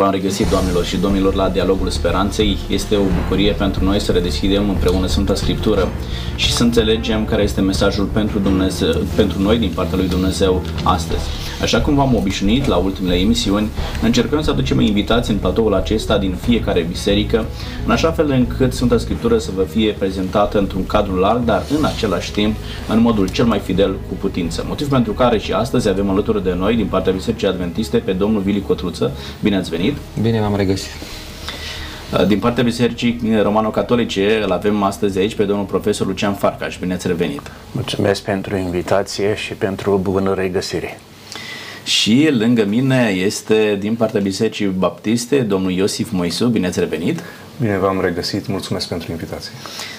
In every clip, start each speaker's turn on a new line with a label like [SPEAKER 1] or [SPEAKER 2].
[SPEAKER 1] Bine v-am regăsit, doamnelor și domnilor, la Dialogul Speranței. Este o bucurie pentru noi să redeschidem împreună Sfânta Scriptură și să înțelegem care este mesajul pentru, Dumnezeu, pentru noi din partea lui Dumnezeu astăzi. Așa cum v-am obișnuit la ultimele emisiuni, încercăm să aducem invitații în platoul acesta din fiecare biserică, în așa fel încât Sfânta Scriptură să vă fie prezentată într-un cadru larg, dar în același timp în modul cel mai fidel cu putință. Motiv pentru care și astăzi avem alături de noi, din partea Bisericii Adventiste, pe domnul Vili Cotruță. Bine ați venit!
[SPEAKER 2] Bine v-am regăsit!
[SPEAKER 1] Din partea Bisericii Romano-Catolice îl avem astăzi aici pe domnul profesor Lucian Farcaș. Bine ați revenit!
[SPEAKER 3] Mulțumesc pentru invitație și pentru bună regăsire!
[SPEAKER 1] Și lângă mine este din partea Bisericii Baptiste domnul Iosif Moisu. Bine ați revenit!
[SPEAKER 4] Bine v-am regăsit, mulțumesc pentru invitație.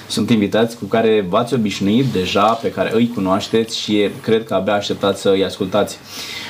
[SPEAKER 1] Sunt invitați cu care v-ați obișnuit deja, pe care îi cunoașteți și cred că abia așteptați să îi ascultați.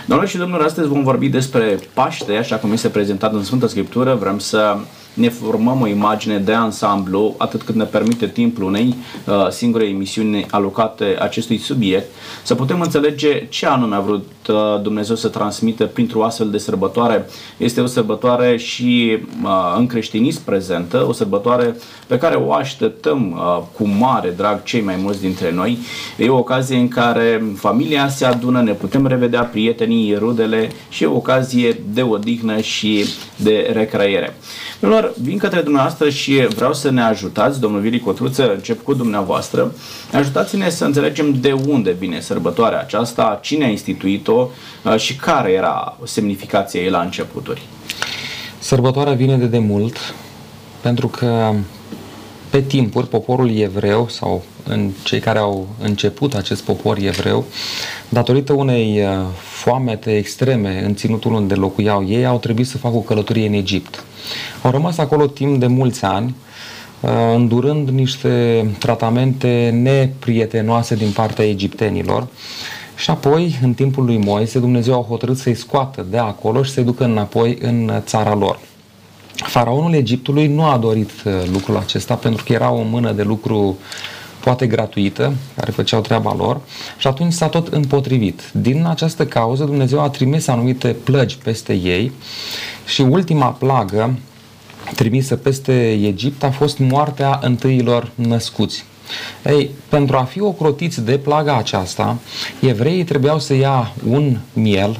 [SPEAKER 1] Doamnelor și domnilor, astăzi vom vorbi despre Paște, așa cum este prezentat în Sfânta Scriptură. Vrem să ne formăm o imagine de ansamblu atât cât ne permite timpul unei uh, singure emisiuni alocate acestui subiect, să putem înțelege ce anume a vrut uh, Dumnezeu să transmită printr-o astfel de sărbătoare. Este o sărbătoare și uh, în creștinism prezentă, o sărbătoare pe care o așteptăm uh, cu mare drag cei mai mulți dintre noi. E o ocazie în care familia se adună, ne putem revedea prietenii, rudele și e o ocazie de odihnă și de recreere. Domnilor, vin către dumneavoastră și vreau să ne ajutați, domnul Vili Cotruță, încep cu dumneavoastră. Ajutați-ne să înțelegem de unde vine sărbătoarea aceasta, cine a instituit-o uh, și care era semnificația ei la începuturi.
[SPEAKER 2] Sărbătoarea vine de demult pentru că pe timpuri poporul evreu sau în cei care au început acest popor evreu, datorită unei uh, foamete extreme în ținutul unde locuiau ei, au trebuit să facă o călătorie în Egipt. Au rămas acolo timp de mulți ani, uh, îndurând niște tratamente neprietenoase din partea egiptenilor. Și apoi, în timpul lui Moise, Dumnezeu a hotărât să-i scoată de acolo și să-i ducă înapoi în țara lor. Faraonul Egiptului nu a dorit uh, lucrul acesta pentru că era o mână de lucru poate gratuită, care făceau treaba lor și atunci s-a tot împotrivit. Din această cauză Dumnezeu a trimis anumite plăgi peste ei și ultima plagă trimisă peste Egipt a fost moartea întâilor născuți. Ei, pentru a fi ocrotiți de plaga aceasta, evreii trebuiau să ia un miel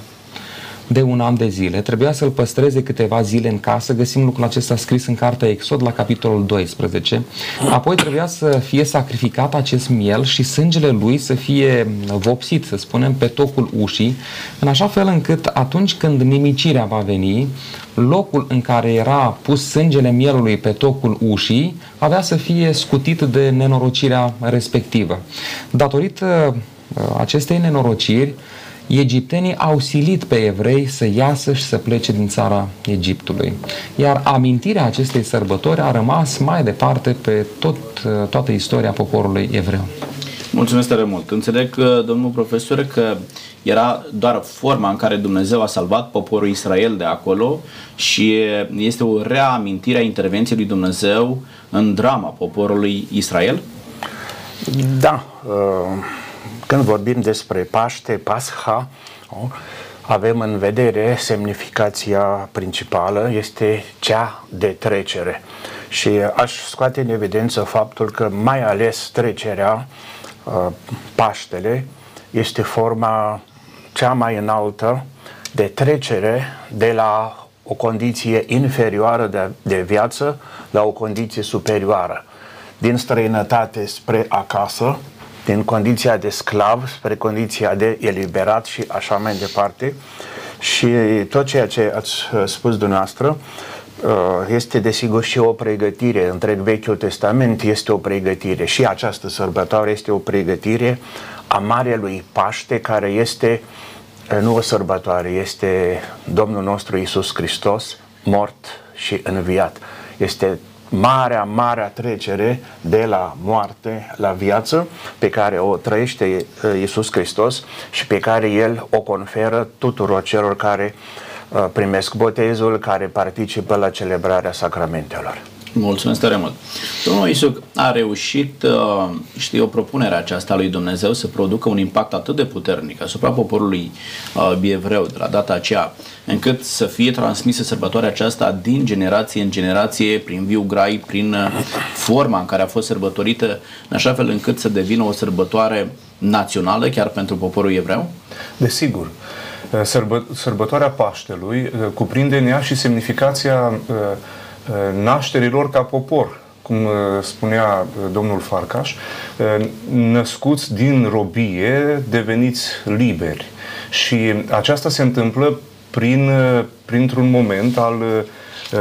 [SPEAKER 2] de un an de zile, trebuia să-l păstreze câteva zile în casă, găsim lucrul acesta scris în cartea Exod la capitolul 12, apoi trebuia să fie sacrificat acest miel și sângele lui să fie vopsit, să spunem, pe tocul ușii, în așa fel încât atunci când nimicirea va veni, locul în care era pus sângele mielului pe tocul ușii avea să fie scutit de nenorocirea respectivă. Datorită uh, acestei nenorociri, egiptenii au silit pe evrei să iasă și să plece din țara Egiptului. Iar amintirea acestei sărbători a rămas mai departe pe tot, toată istoria poporului evreu.
[SPEAKER 1] Mulțumesc tare mult. Înțeleg, domnul profesor, că era doar forma în care Dumnezeu a salvat poporul Israel de acolo și este o reamintire a intervenției lui Dumnezeu în drama poporului Israel?
[SPEAKER 3] Da. Uh când vorbim despre Paște, Pasha, avem în vedere semnificația principală, este cea de trecere. Și aș scoate în evidență faptul că mai ales trecerea, uh, Paștele, este forma cea mai înaltă de trecere de la o condiție inferioară de, de viață la o condiție superioară. Din străinătate spre acasă, din condiția de sclav spre condiția de eliberat și așa mai departe. Și tot ceea ce ați uh, spus dumneavoastră uh, este desigur și o pregătire. Întreg Vechiul Testament este o pregătire și această sărbătoare este o pregătire a Marelui Paște care este uh, nu o sărbătoare, este Domnul nostru Isus Hristos mort și înviat. Este marea, marea trecere de la moarte la viață pe care o trăiește uh, Iisus Hristos și pe care El o conferă tuturor celor care uh, primesc botezul, care participă la celebrarea sacramentelor.
[SPEAKER 1] Mulțumesc tare mult. Domnul Isuc a reușit, uh, știi, o propunere aceasta lui Dumnezeu să producă un impact atât de puternic asupra poporului uh, evreu de la data aceea, încât să fie transmisă sărbătoarea aceasta din generație în generație, prin viu grai, prin uh, forma în care a fost sărbătorită, în așa fel încât să devină o sărbătoare națională chiar pentru poporul evreu?
[SPEAKER 4] Desigur. Sărbă, sărbătoarea Paștelui cuprinde în ea și semnificația nașterilor ca popor, cum spunea domnul Farcaș, născuți din robie, deveniți liberi. Și aceasta se întâmplă prin, printr-un moment al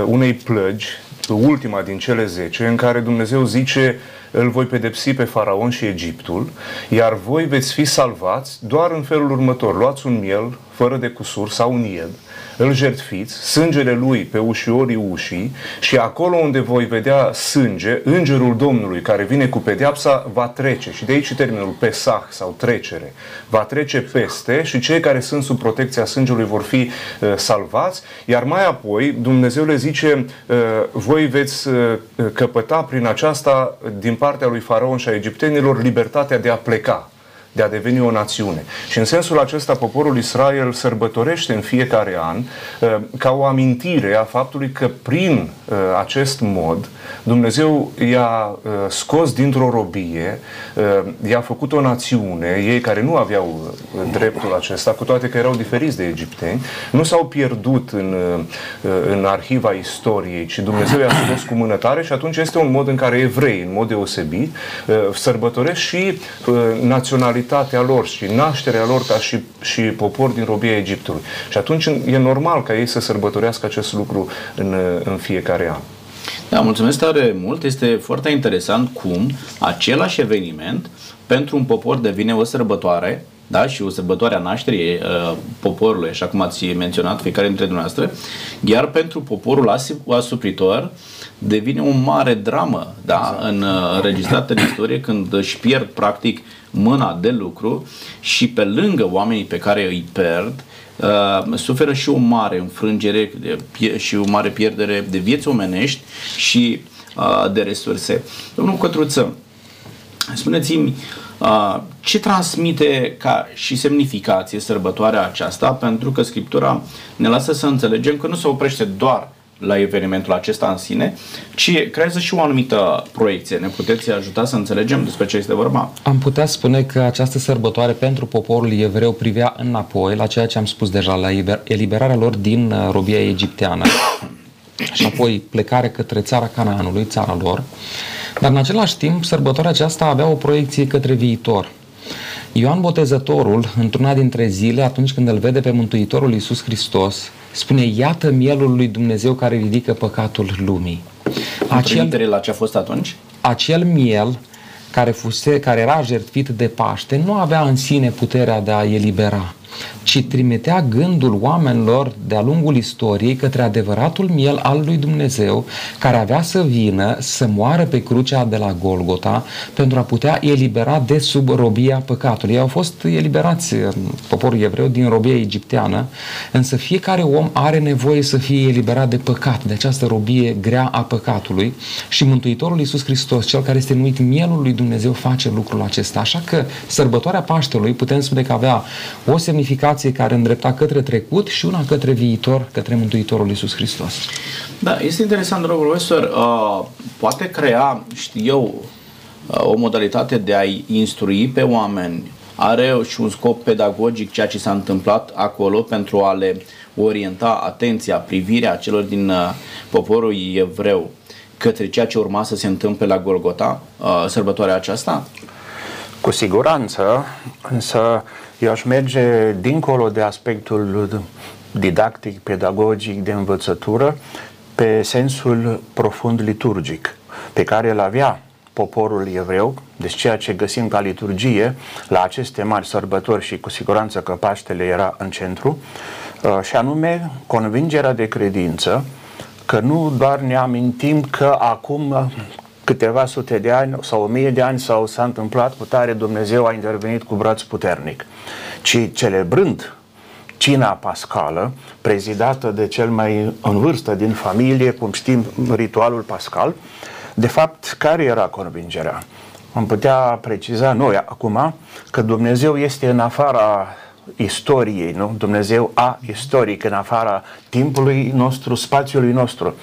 [SPEAKER 4] unei plăgi, ultima din cele zece, în care Dumnezeu zice îl voi pedepsi pe Faraon și Egiptul, iar voi veți fi salvați doar în felul următor. Luați un miel fără de cusur sau un ied, îl jertfiți, sângele lui pe ușiorii ușii și acolo unde voi vedea sânge, îngerul Domnului care vine cu pedeapsa va trece. Și de aici termenul pesah sau trecere. Va trece peste și cei care sunt sub protecția sângelui vor fi uh, salvați, iar mai apoi Dumnezeu le zice uh, voi veți uh, căpăta prin aceasta din partea lui Faraon și a egiptenilor libertatea de a pleca de a deveni o națiune. Și în sensul acesta poporul Israel sărbătorește în fiecare an uh, ca o amintire a faptului că prin uh, acest mod Dumnezeu i-a uh, scos dintr-o robie, i-a făcut o națiune, ei care nu aveau dreptul acesta, cu toate că erau diferiți de egipteni, nu s-au pierdut în, în arhiva istoriei, ci Dumnezeu i-a scos cu mânătare și atunci este un mod în care evrei, în mod deosebit, sărbătoresc și naționalitatea naționalitatea lor și nașterea lor ca și, și popor din robia Egiptului. Și atunci e normal ca ei să sărbătorească acest lucru în, în fiecare an.
[SPEAKER 1] Da, mulțumesc tare mult. Este foarte interesant cum același eveniment pentru un popor devine o sărbătoare da? și o sărbătoare a nașterii uh, poporului, așa cum ați menționat fiecare dintre dumneavoastră, iar pentru poporul asupritor devine o mare dramă da? Exact. în, uh, înregistrată în istorie când își pierd practic uh, mâna de lucru și pe lângă oamenii pe care îi pierd, uh, suferă și o mare înfrângere și o mare pierdere de vieți omenești și uh, de resurse. Domnul Cătruță, spuneți-mi, uh, ce transmite ca și semnificație sărbătoarea aceasta? Pentru că Scriptura ne lasă să înțelegem că nu se oprește doar la evenimentul acesta în sine, ci creează și o anumită proiecție. Ne puteți ajuta să înțelegem despre ce este vorba?
[SPEAKER 2] Am putea spune că această sărbătoare pentru poporul evreu privea înapoi la ceea ce am spus deja, la eliberarea lor din uh, robia egipteană și apoi plecare către țara Canaanului, țara lor, dar în același timp sărbătoarea aceasta avea o proiecție către viitor. Ioan Botezătorul, într-una dintre zile, atunci când îl vede pe Mântuitorul Iisus Hristos, spune, iată mielul lui Dumnezeu care ridică păcatul lumii.
[SPEAKER 1] Acel, la ce a fost atunci?
[SPEAKER 2] Acel miel care, fuse, care era jertfit de Paște nu avea în sine puterea de a elibera ci trimitea gândul oamenilor de-a lungul istoriei către adevăratul miel al lui Dumnezeu, care avea să vină să moară pe crucea de la Golgota pentru a putea elibera de sub robia păcatului. Ei au fost eliberați, poporul evreu, din robia egipteană, însă fiecare om are nevoie să fie eliberat de păcat, de această robie grea a păcatului și Mântuitorul Iisus Hristos, cel care este numit mielul lui Dumnezeu, face lucrul acesta. Așa că sărbătoarea Paștelui putem spune că avea o semnificație educație care îndrepta către trecut și una către viitor, către Mântuitorul Iisus Hristos.
[SPEAKER 1] Da, este interesant, domnul profesor, uh, poate crea, știu eu, uh, o modalitate de a-i instrui pe oameni, are și un scop pedagogic ceea ce s-a întâmplat acolo pentru a le orienta atenția, privirea celor din uh, poporul evreu către ceea ce urma să se întâmple la Golgota, uh, sărbătoarea aceasta?
[SPEAKER 3] Cu siguranță, însă eu aș merge dincolo de aspectul didactic, pedagogic, de învățătură, pe sensul profund liturgic, pe care îl avea poporul evreu, deci ceea ce găsim ca liturgie la aceste mari sărbători și cu siguranță că Paștele era în centru, uh, și anume convingerea de credință că nu doar ne amintim că acum câteva sute de ani sau o mie de ani sau s-a întâmplat cu tare Dumnezeu a intervenit cu braț puternic, ci celebrând cina pascală, prezidată de cel mai în vârstă din familie, cum știm, ritualul pascal, de fapt, care era convingerea? Am putea preciza noi acum că Dumnezeu este în afara istoriei, nu? Dumnezeu a istoric în afara timpului nostru, spațiului nostru.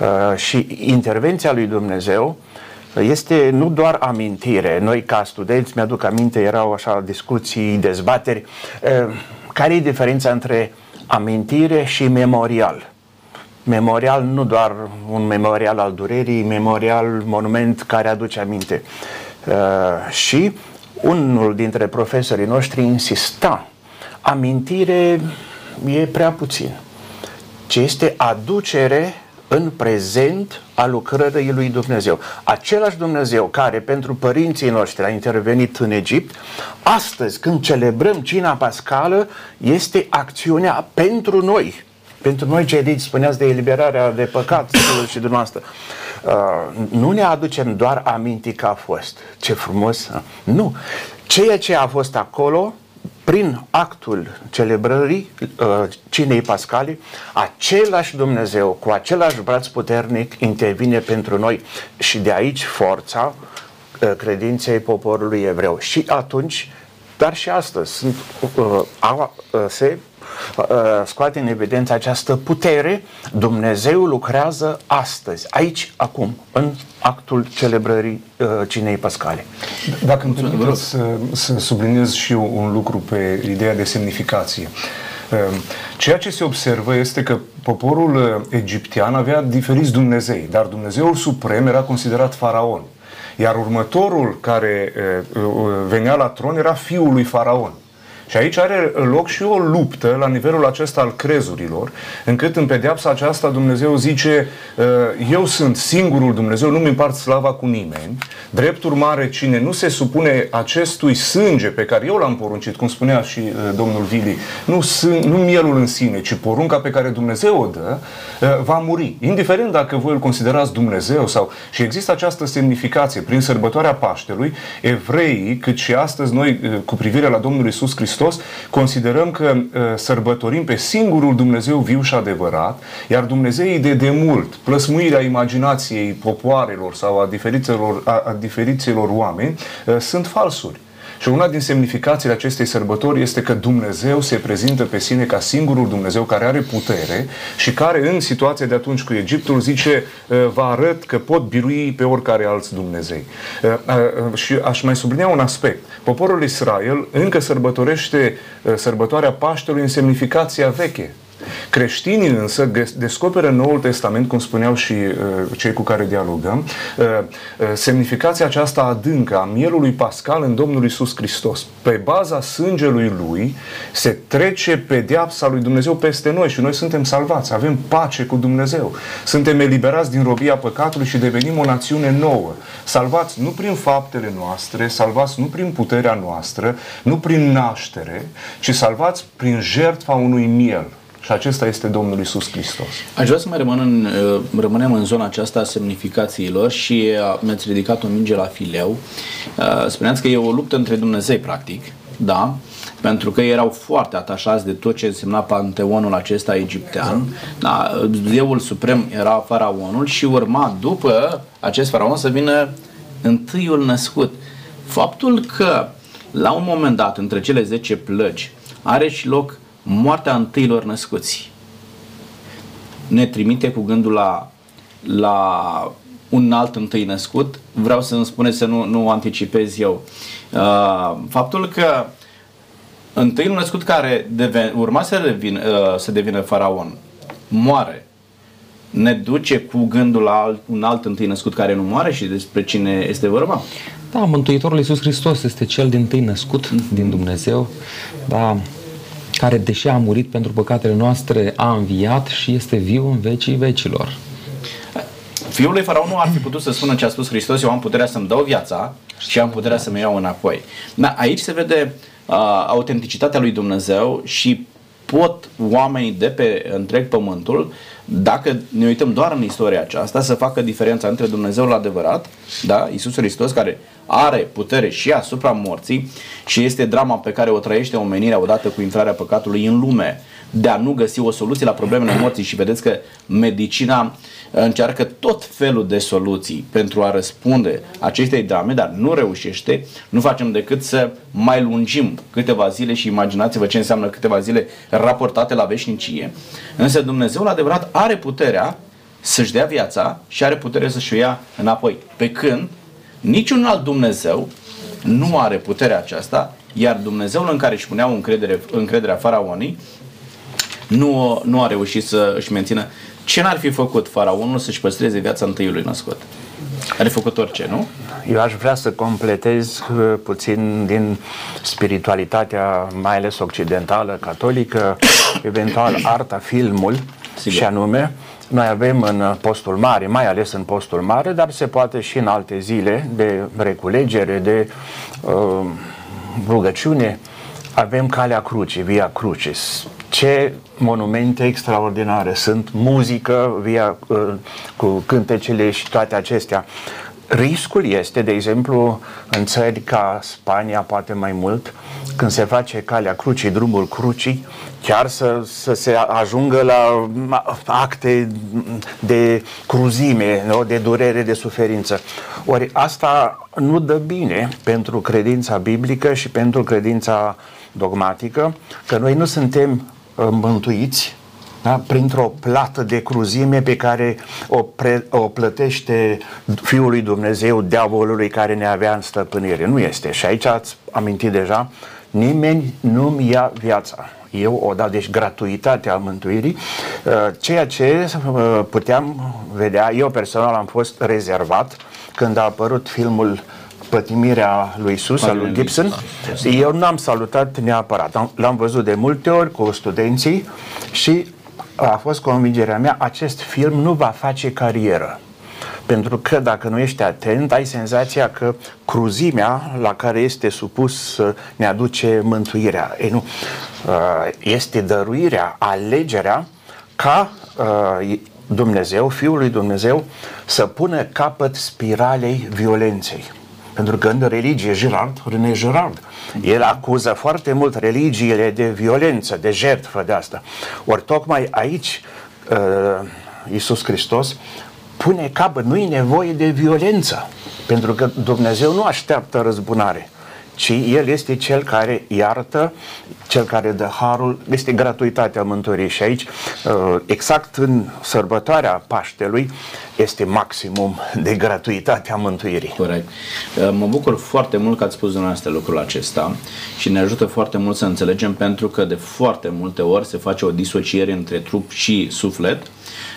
[SPEAKER 3] Uh, și intervenția lui Dumnezeu este nu doar amintire. Noi ca studenți, mi-aduc aminte, erau așa discuții, dezbateri. Uh, care e diferența între amintire și memorial? Memorial nu doar un memorial al durerii, memorial, monument care aduce aminte. Uh, și unul dintre profesorii noștri insista amintire e prea puțin. Ce este aducere în prezent a lucrării lui Dumnezeu. Același Dumnezeu care pentru părinții noștri a intervenit în Egipt, astăzi când celebrăm cina pascală, este acțiunea pentru noi. Pentru noi cei de spuneați de eliberarea de păcat și dumneavoastră. Uh, nu ne aducem doar aminti că a fost. Ce frumos! Nu. Ceea ce a fost acolo prin actul celebrării uh, cinei pascale, același Dumnezeu cu același braț puternic intervine pentru noi și de aici forța uh, credinței poporului evreu. Și atunci, dar și astăzi, sunt, uh, a, uh, se uh, scoate în evidență această putere, Dumnezeu lucrează astăzi, aici, acum, în actul celebrării uh, cinei pascale.
[SPEAKER 4] Dacă îmi permiteți să, să subliniez și eu un lucru pe ideea de semnificație. Uh, ceea ce se observă este că poporul uh, egiptean avea diferiți Dumnezei, dar Dumnezeul suprem era considerat faraon. Iar următorul care uh, venea la tron era fiul lui faraon. Și aici are loc și o luptă la nivelul acesta al crezurilor, încât în pedeapsa aceasta Dumnezeu zice uh, eu sunt singurul Dumnezeu, nu-mi împart slava cu nimeni, drept urmare cine nu se supune acestui sânge pe care eu l-am poruncit, cum spunea și uh, domnul Vili, nu, nu mielul în sine, ci porunca pe care Dumnezeu o dă, uh, va muri. Indiferent dacă voi îl considerați Dumnezeu sau... Și există această semnificație prin sărbătoarea Paștelui, evreii, cât și astăzi noi cu privire la Domnul Isus Hristos, Hristos, considerăm că uh, sărbătorim pe singurul Dumnezeu viu și adevărat, iar Dumnezeii de demult, plăsmuirea imaginației popoarelor sau a diferiților, a, a diferiților oameni, uh, sunt falsuri. Și una din semnificațiile acestei sărbători este că Dumnezeu se prezintă pe sine ca singurul Dumnezeu care are putere și care în situația de atunci cu Egiptul zice vă arăt că pot birui pe oricare alți Dumnezei. Și aș mai sublinia un aspect. Poporul Israel încă sărbătorește sărbătoarea Paștelui în semnificația veche. Creștinii însă descoperă în Noul Testament, cum spuneau și uh, cei cu care dialogăm, uh, uh, semnificația aceasta adâncă a mielului pascal în Domnul Isus Hristos. Pe baza sângelui Lui se trece pedeapsa lui Dumnezeu peste noi și noi suntem salvați, avem pace cu Dumnezeu. Suntem eliberați din robia păcatului și devenim o națiune nouă. Salvați nu prin faptele noastre, salvați nu prin puterea noastră, nu prin naștere, ci salvați prin jertfa unui miel. Și acesta este Domnul Isus Hristos.
[SPEAKER 1] Aș vrea să mai rămân în, uh, rămânem în zona aceasta a semnificațiilor și uh, mi-ați ridicat o minge la fileu. Uh, spuneați că e o luptă între Dumnezei, practic, da? pentru că erau foarte atașați de tot ce însemna panteonul acesta egiptean. Da, Zeul suprem era faraonul și urma după acest faraon să vină întâiul născut. Faptul că la un moment dat între cele 10 plăgi are și loc moartea întâilor născuți ne trimite cu gândul la, la un alt întâi născut. Vreau să îmi spuneți să nu, nu anticipez eu. Uh, faptul că întâiul născut care deven, urma să, revin, uh, să devină faraon moare ne duce cu gândul la alt, un alt întâi născut care nu moare și despre cine este vorba?
[SPEAKER 2] Da, Mântuitorul Iisus Hristos este cel din tâi născut mm-hmm. din Dumnezeu. Da, care, deși a murit pentru păcatele noastre, a înviat și este viu în vecii vecilor.
[SPEAKER 1] Fiul lui Faraon nu ar fi putut să spună ce a spus Hristos, eu am puterea să-mi dau viața și am puterea să-mi iau înapoi. Da, aici se vede uh, autenticitatea lui Dumnezeu și pot oamenii de pe întreg pământul dacă ne uităm doar în istoria aceasta, să facă diferența între Dumnezeul adevărat, da, Iisus Hristos, care are putere și asupra morții și este drama pe care o trăiește omenirea odată cu intrarea păcatului în lume, de a nu găsi o soluție la problemele morții și vedeți că medicina încearcă tot felul de soluții pentru a răspunde acestei drame, dar nu reușește, nu facem decât să mai lungim câteva zile și imaginați-vă ce înseamnă câteva zile raportate la veșnicie. Însă Dumnezeul adevărat are puterea să-și dea viața și are putere să-și o ia înapoi. Pe când niciun alt Dumnezeu nu are puterea aceasta, iar Dumnezeul în care își puneau încredere, încrederea faraonii nu, nu a reușit să își mențină. Ce n-ar fi făcut faraonul să-și păstreze viața întâiului născut? Are făcut orice, nu?
[SPEAKER 3] Eu aș vrea să completez uh, puțin din spiritualitatea, mai ales occidentală, catolică, eventual arta, filmul, Sigur. și anume, noi avem în postul mare, mai ales în postul mare, dar se poate și în alte zile de reculegere, de uh, rugăciune, avem calea crucii, via crucis. Ce monumente extraordinare sunt, muzică, via, uh, cu cântecele și toate acestea. Riscul este, de exemplu, în țări ca Spania, poate mai mult, când se face calea crucii, drumul crucii, chiar să, să se ajungă la acte de cruzime, nu? de durere, de suferință. Ori asta nu dă bine pentru credința biblică și pentru credința dogmatică, că noi nu suntem uh, mântuiți da? printr-o plată de cruzime pe care o, pre, o plătește Fiul lui Dumnezeu, diavolului care ne avea în stăpânire. Nu este. Și aici ați amintit deja, nimeni nu-mi ia viața. Eu o da, deci gratuitatea mântuirii, uh, ceea ce uh, puteam vedea, eu personal am fost rezervat când a apărut filmul pătimirea lui Isus, al lui Gibson, eu nu am salutat neapărat. L-am văzut de multe ori cu studenții și a fost convingerea mea, acest film nu va face carieră. Pentru că dacă nu ești atent, ai senzația că cruzimea la care este supus ne aduce mântuirea. Ei, nu. Uh, este dăruirea, alegerea ca uh, Dumnezeu, Fiul lui Dumnezeu, să pună capăt spiralei violenței. Pentru că în religie, Girard, René Girard, el acuză foarte mult religiile de violență, de jertfă de asta. Ori tocmai aici uh, Iisus Hristos pune capăt, nu e nevoie de violență, pentru că Dumnezeu nu așteaptă răzbunare ci El este Cel care iartă, Cel care dă harul, este gratuitatea mântuirii. Și aici, uh, exact în sărbătoarea Paștelui, este maximum de gratuitatea mântuirii.
[SPEAKER 1] Corect. Uh, mă bucur foarte mult că ați spus dumneavoastră lucrul acesta și ne ajută foarte mult să înțelegem pentru că de foarte multe ori se face o disociere între trup și suflet Uh,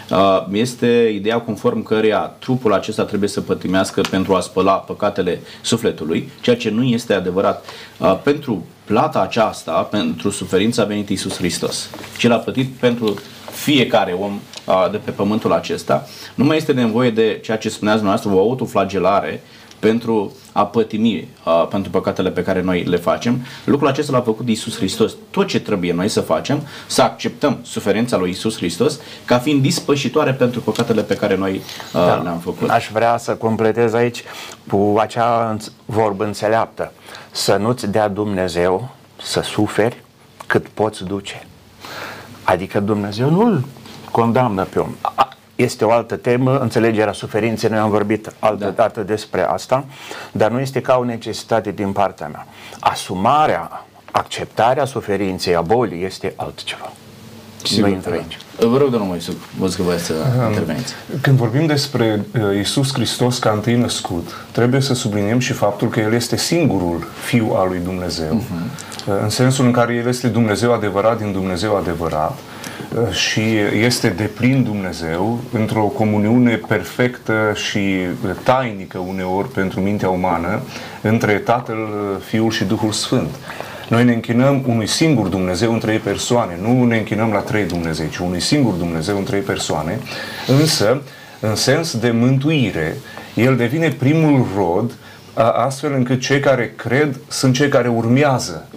[SPEAKER 1] este ideea conform căreia trupul acesta trebuie să pătimească pentru a spăla păcatele sufletului, ceea ce nu este adevărat. Uh, pentru plata aceasta, pentru suferința a venit Iisus Hristos și l-a plătit pentru fiecare om uh, de pe pământul acesta. Nu mai este nevoie de ceea ce spuneați dumneavoastră, o autoflagelare, pentru a pătimi uh, pentru păcatele pe care noi le facem. Lucrul acesta l-a făcut Isus Hristos. Tot ce trebuie noi să facem, să acceptăm suferința lui Isus Hristos ca fiind dispășitoare pentru păcatele pe care noi uh, da. le-am făcut.
[SPEAKER 3] Aș vrea să completez aici cu acea vorbă înțeleaptă. Să nu-ți dea Dumnezeu să suferi cât poți duce. Adică Dumnezeu nu-l condamnă pe om este o altă temă, înțelegerea suferinței, noi am vorbit altă da. dată despre asta, dar nu este ca o necesitate din partea mea. Asumarea, acceptarea suferinței, a bolii este altceva.
[SPEAKER 1] Sigur, nu intră aici. Vă rog, domnul Moisu, vă că să interveniți.
[SPEAKER 4] Când vorbim despre uh, Isus Hristos ca întâi născut, trebuie să subliniem și faptul că El este singurul Fiu al lui Dumnezeu. Uh-huh. În sensul în care El este Dumnezeu adevărat din Dumnezeu adevărat și este deplin Dumnezeu într-o comuniune perfectă și tainică uneori pentru mintea umană între Tatăl, Fiul și Duhul Sfânt. Noi ne închinăm unui singur Dumnezeu în trei persoane, nu ne închinăm la trei Dumnezei, ci unui singur Dumnezeu în trei persoane, însă, în sens de mântuire, El devine primul rod, astfel încât cei care cred sunt cei care urmează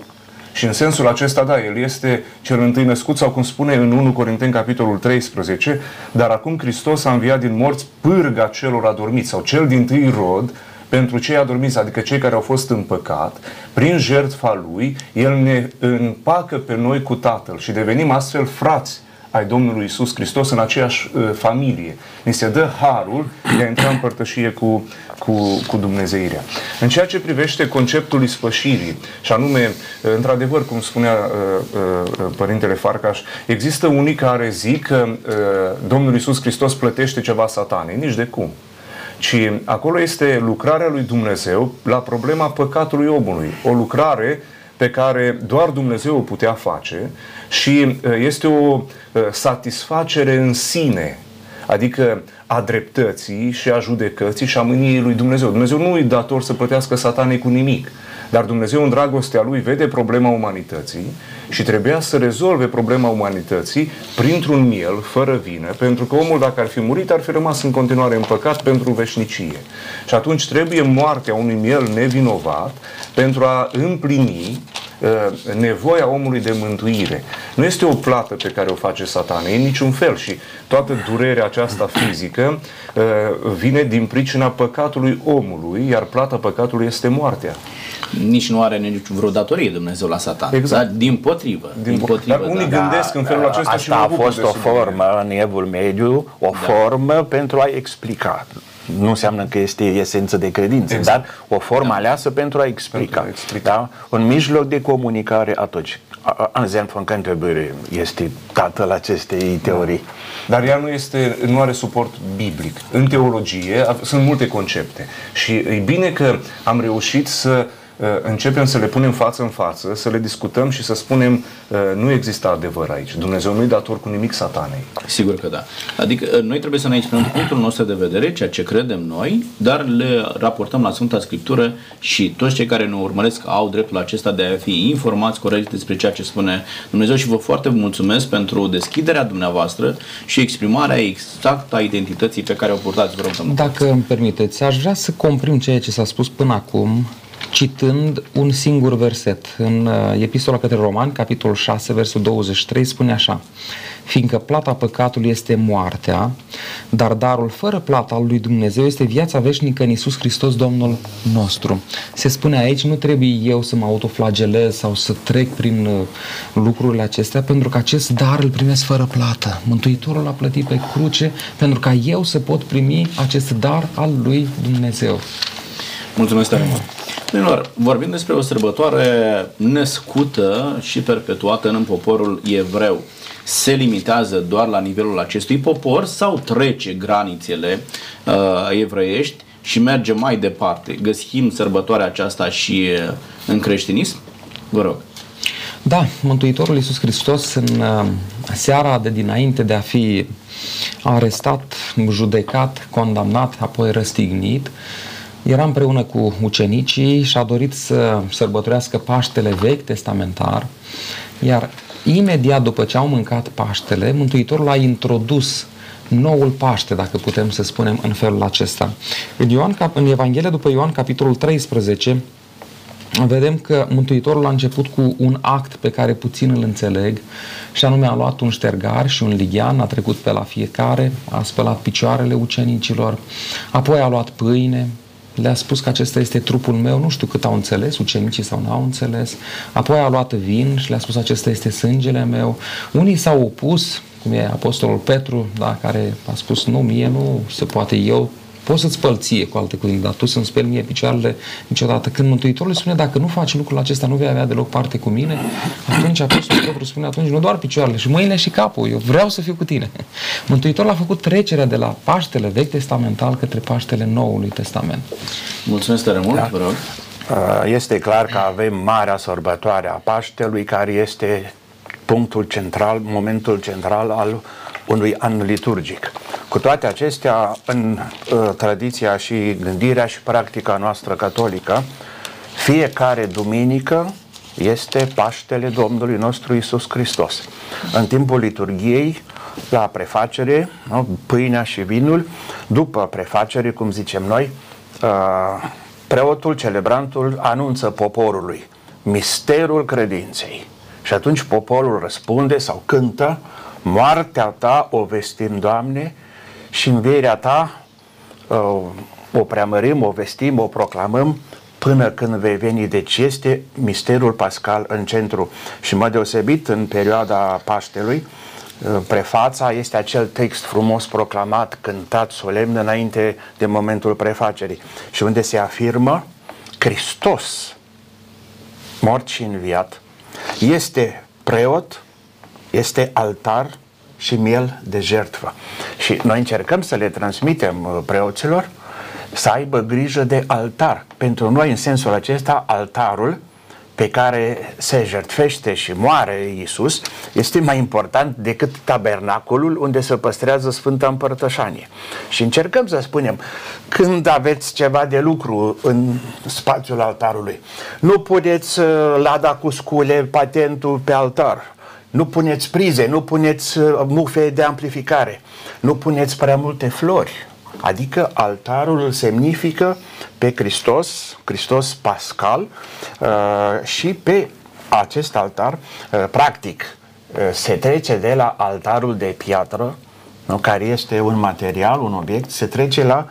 [SPEAKER 4] Și în sensul acesta, da, el este cel întâi născut sau cum spune în 1 Corinteni capitolul 13, dar acum Hristos a înviat din morți pârga celor adormiți sau cel din tâi rod pentru cei adormiți, adică cei care au fost în păcat, prin jertfa Lui, El ne împacă pe noi cu Tatăl și devenim astfel frați ai Domnului Isus Hristos în aceeași uh, familie. Ni se dă harul de a intra în părtășie cu, cu, cu Dumnezeirea. În ceea ce privește conceptul ispășirii, și anume, uh, într-adevăr, cum spunea uh, uh, Părintele Farcaș, există unii care zic că uh, Domnul Isus Hristos plătește ceva satanei. Nici de cum ci acolo este lucrarea lui Dumnezeu la problema păcatului omului. O lucrare pe care doar Dumnezeu o putea face și uh, este o uh, satisfacere în sine, adică a dreptății și a judecății și a mâniei lui Dumnezeu. Dumnezeu nu îi dator să plătească satanei cu nimic. Dar Dumnezeu în dragostea Lui vede problema umanității și trebuia să rezolve problema umanității printr-un miel, fără vină, pentru că omul dacă ar fi murit ar fi rămas în continuare în păcat pentru veșnicie. Și atunci trebuie moartea unui miel nevinovat pentru a împlini uh, nevoia omului de mântuire. Nu este o plată pe care o face satana, în niciun fel și toată durerea aceasta fizică uh, vine din pricina păcatului omului, iar plata păcatului este moartea
[SPEAKER 1] nici nu are nici vreo datorie Dumnezeu la satan. Exact. Dar din potrivă. Din, din potrivă
[SPEAKER 4] Dar unii da. gândesc în felul acesta
[SPEAKER 3] Asta și a fost o formă în evul mediu, o da. formă pentru a explica. Nu înseamnă că este esență de credință, exact. dar o formă da. aleasă pentru a explica. Pentru a explica. Da? Un mijloc de comunicare atunci. Anselm von Canterbury este tatăl acestei teorii.
[SPEAKER 4] Da. Dar ea nu, este, nu are suport biblic. În teologie sunt multe concepte și e bine că am reușit să Uh, începem să le punem față în față, să le discutăm și să spunem uh, nu există adevăr aici. Dumnezeu nu-i dator cu nimic satanei.
[SPEAKER 1] Sigur că da. Adică uh, noi trebuie să ne exprimăm punctul nostru de vedere, ceea ce credem noi, dar le raportăm la Sfânta Scriptură și toți cei care ne urmăresc au dreptul acesta de a fi informați corect despre ceea ce spune Dumnezeu și vă foarte mulțumesc pentru deschiderea dumneavoastră și exprimarea exactă a identității pe care o purtați. Vă rog,
[SPEAKER 2] Dacă îmi permiteți, aș vrea să comprim ceea ce s-a spus până acum citând un singur verset. În uh, Epistola către Romani, capitolul 6, versul 23, spune așa Fiindcă plata păcatului este moartea, dar darul fără plata al lui Dumnezeu este viața veșnică în Isus Hristos Domnul nostru. Se spune aici, nu trebuie eu să mă autoflagelez sau să trec prin uh, lucrurile acestea, pentru că acest dar îl primesc fără plată. Mântuitorul a plătit pe cruce pentru ca eu să pot primi acest dar al lui Dumnezeu.
[SPEAKER 1] Mulțumesc tare mult! Domnilor, vorbim despre o sărbătoare născută și perpetuată în poporul evreu. Se limitează doar la nivelul acestui popor sau trece granițele uh, evreiești și merge mai departe? Găsim sărbătoarea aceasta și uh, în creștinism? Vă rog.
[SPEAKER 2] Da, Mântuitorul Iisus Hristos în uh, seara de dinainte de a fi arestat, judecat, condamnat, apoi răstignit, uh, era împreună cu ucenicii și a dorit să sărbătorească Paștele vechi testamentar, iar imediat după ce au mâncat Paștele, Mântuitorul a introdus noul Paște, dacă putem să spunem în felul acesta. În, Ioan, în Evanghelia după Ioan, capitolul 13, vedem că Mântuitorul a început cu un act pe care puțin îl înțeleg și anume a luat un ștergar și un lighean, a trecut pe la fiecare, a spălat picioarele ucenicilor, apoi a luat pâine, le-a spus că acesta este trupul meu, nu știu cât au înțeles, ucenicii sau nu au înțeles, apoi a luat vin și le-a spus acesta este sângele meu. Unii s-au opus, cum e Apostolul Petru, da, care a spus nu, mie nu se poate, eu pot să-ți spăl ție, cu alte cuvinte, dar tu să-mi speli mie picioarele niciodată. Când Mântuitorul spune, dacă nu faci lucrul acesta, nu vei avea deloc parte cu mine, atunci Apostolul Petru spune, atunci nu doar picioarele, și mâinile și capul, eu vreau să fiu cu tine. Mântuitorul a făcut trecerea de la Paștele Vechi Testamental către Paștele Noului Testament.
[SPEAKER 1] Mulțumesc tare mult, da. vă rog.
[SPEAKER 3] Uh, este clar că avem marea sărbătoare a Paștelui, care este punctul central, momentul central al unui an liturgic. Cu toate acestea, în uh, tradiția și gândirea și practica noastră catolică, fiecare duminică este Paștele Domnului nostru Isus Hristos. În timpul liturgiei, la prefacere, nu, pâinea și vinul, după prefacere, cum zicem noi, uh, preotul, celebrantul anunță poporului misterul credinței. Și atunci poporul răspunde sau cântă, moartea ta o vestim, Doamne, și învierea ta uh, o preamărim, o vestim, o proclamăm până când vei veni. Deci este misterul pascal în centru. Și mă deosebit în perioada Paștelui, uh, prefața este acel text frumos proclamat, cântat solemn înainte de momentul prefacerii și unde se afirmă Hristos, mort și înviat, este preot, este altar și miel de jertfă. Și noi încercăm să le transmitem uh, preoților să aibă grijă de altar. Pentru noi, în sensul acesta, altarul pe care se jertfește și moare Iisus este mai important decât tabernacolul unde se păstrează Sfânta Împărtășanie. Și încercăm să spunem, când aveți ceva de lucru în spațiul altarului, nu puneți uh, lada cu scule, patentul pe altar, nu puneți prize, nu puneți uh, mufe de amplificare, nu puneți prea multe flori, Adică altarul îl semnifică pe Hristos, Hristos Pascal uh, și pe acest altar, uh, practic, uh, se trece de la altarul de piatră, nu, care este un material, un obiect, se trece la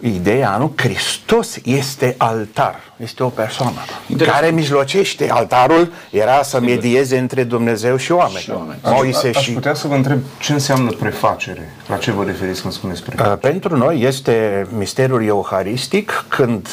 [SPEAKER 3] ideea, nu? Hristos este altar, este o persoană Interesant. care mijlocește. Altarul era să medieze între Dumnezeu și oameni. Și oameni.
[SPEAKER 4] Moise aș, și... putea să vă întreb ce înseamnă prefacere? La ce vă referiți când spuneți prefacere? Uh,
[SPEAKER 3] pentru noi este misterul euharistic când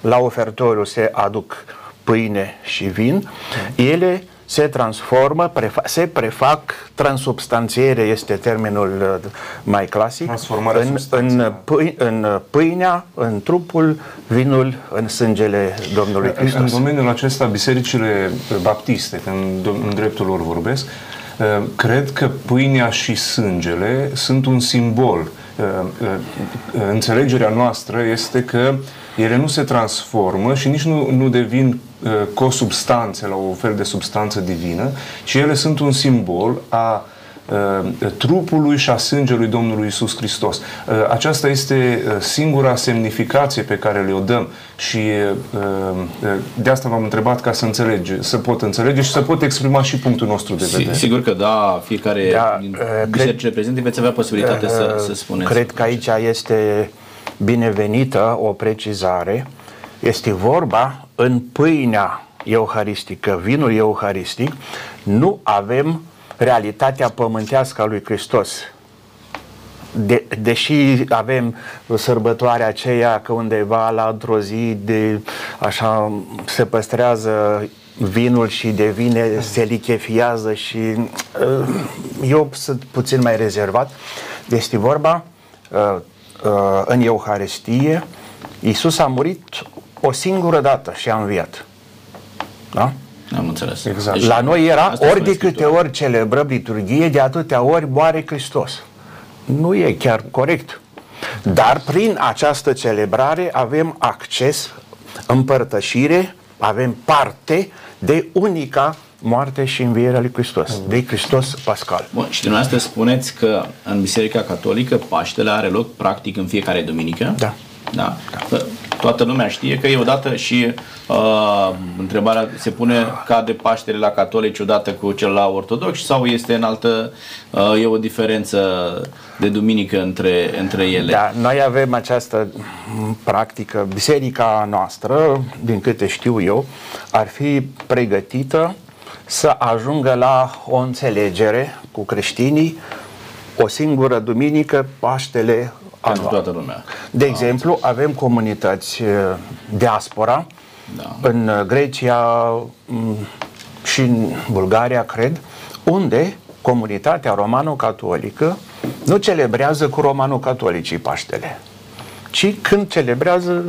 [SPEAKER 3] la ofertoriu se aduc pâine și vin, ele se transformă, prefa- se prefac, transubstanțiere este termenul uh, mai clasic, în, în, pâi, în pâinea, în trupul, vinul, în sângele Domnului Hristos.
[SPEAKER 4] În domeniul acesta, bisericile baptiste, când în dreptul lor vorbesc, uh, cred că pâinea și sângele sunt un simbol. Uh, înțelegerea noastră este că ele nu se transformă și nici nu, nu devin uh, cosubstanțe la o fel de substanță divină, ci ele sunt un simbol a uh, trupului și a sângelui Domnului Isus Hristos. Uh, aceasta este uh, singura semnificație pe care le-o dăm și de asta v-am întrebat ca să înțelege, să pot înțelege și să pot exprima și punctul nostru de vedere.
[SPEAKER 1] Sigur că da, fiecare da, din biserici reprezentate veți avea posibilitatea uh, să, să spuneți.
[SPEAKER 3] Cred că aici este binevenită o precizare. Este vorba în pâinea euharistică, vinul euharistic, nu avem realitatea pământească a lui Hristos. De, deși avem sărbătoarea aceea că undeva la într-o zi de, așa se păstrează vinul și devine, se lichefiază și uh, eu sunt puțin mai rezervat. Este vorba uh, Uh, în Euharistie, Iisus a murit o singură dată și a înviat. Da?
[SPEAKER 1] Am înțeles.
[SPEAKER 3] Exact. Deci, La noi era ori de câte ori celebrăm liturghie, de atâtea ori moare Hristos. Nu e chiar corect. Dar prin această celebrare avem acces, împărtășire, avem parte de unica moarte și învierea lui Hristos, mm. de Hristos Pascal.
[SPEAKER 1] Bun, și dumneavoastră spuneți că în Biserica Catolică Paștele are loc practic în fiecare duminică?
[SPEAKER 3] Da.
[SPEAKER 1] Da? da. Toată lumea știe că e odată și uh, întrebarea se pune ca de Paștele la catolici odată cu cel la ortodox sau este în altă, uh, e o diferență de duminică între, între ele?
[SPEAKER 3] Da, noi avem această practică, biserica noastră, din câte știu eu, ar fi pregătită să ajungă la o înțelegere cu creștinii o singură duminică, Paștele
[SPEAKER 1] pentru toată lumea.
[SPEAKER 3] De exemplu, avem comunități uh, diaspora da. în Grecia mm, și în Bulgaria, cred, unde comunitatea romano-catolică nu celebrează cu romano-catolicii Paștele, ci când celebrează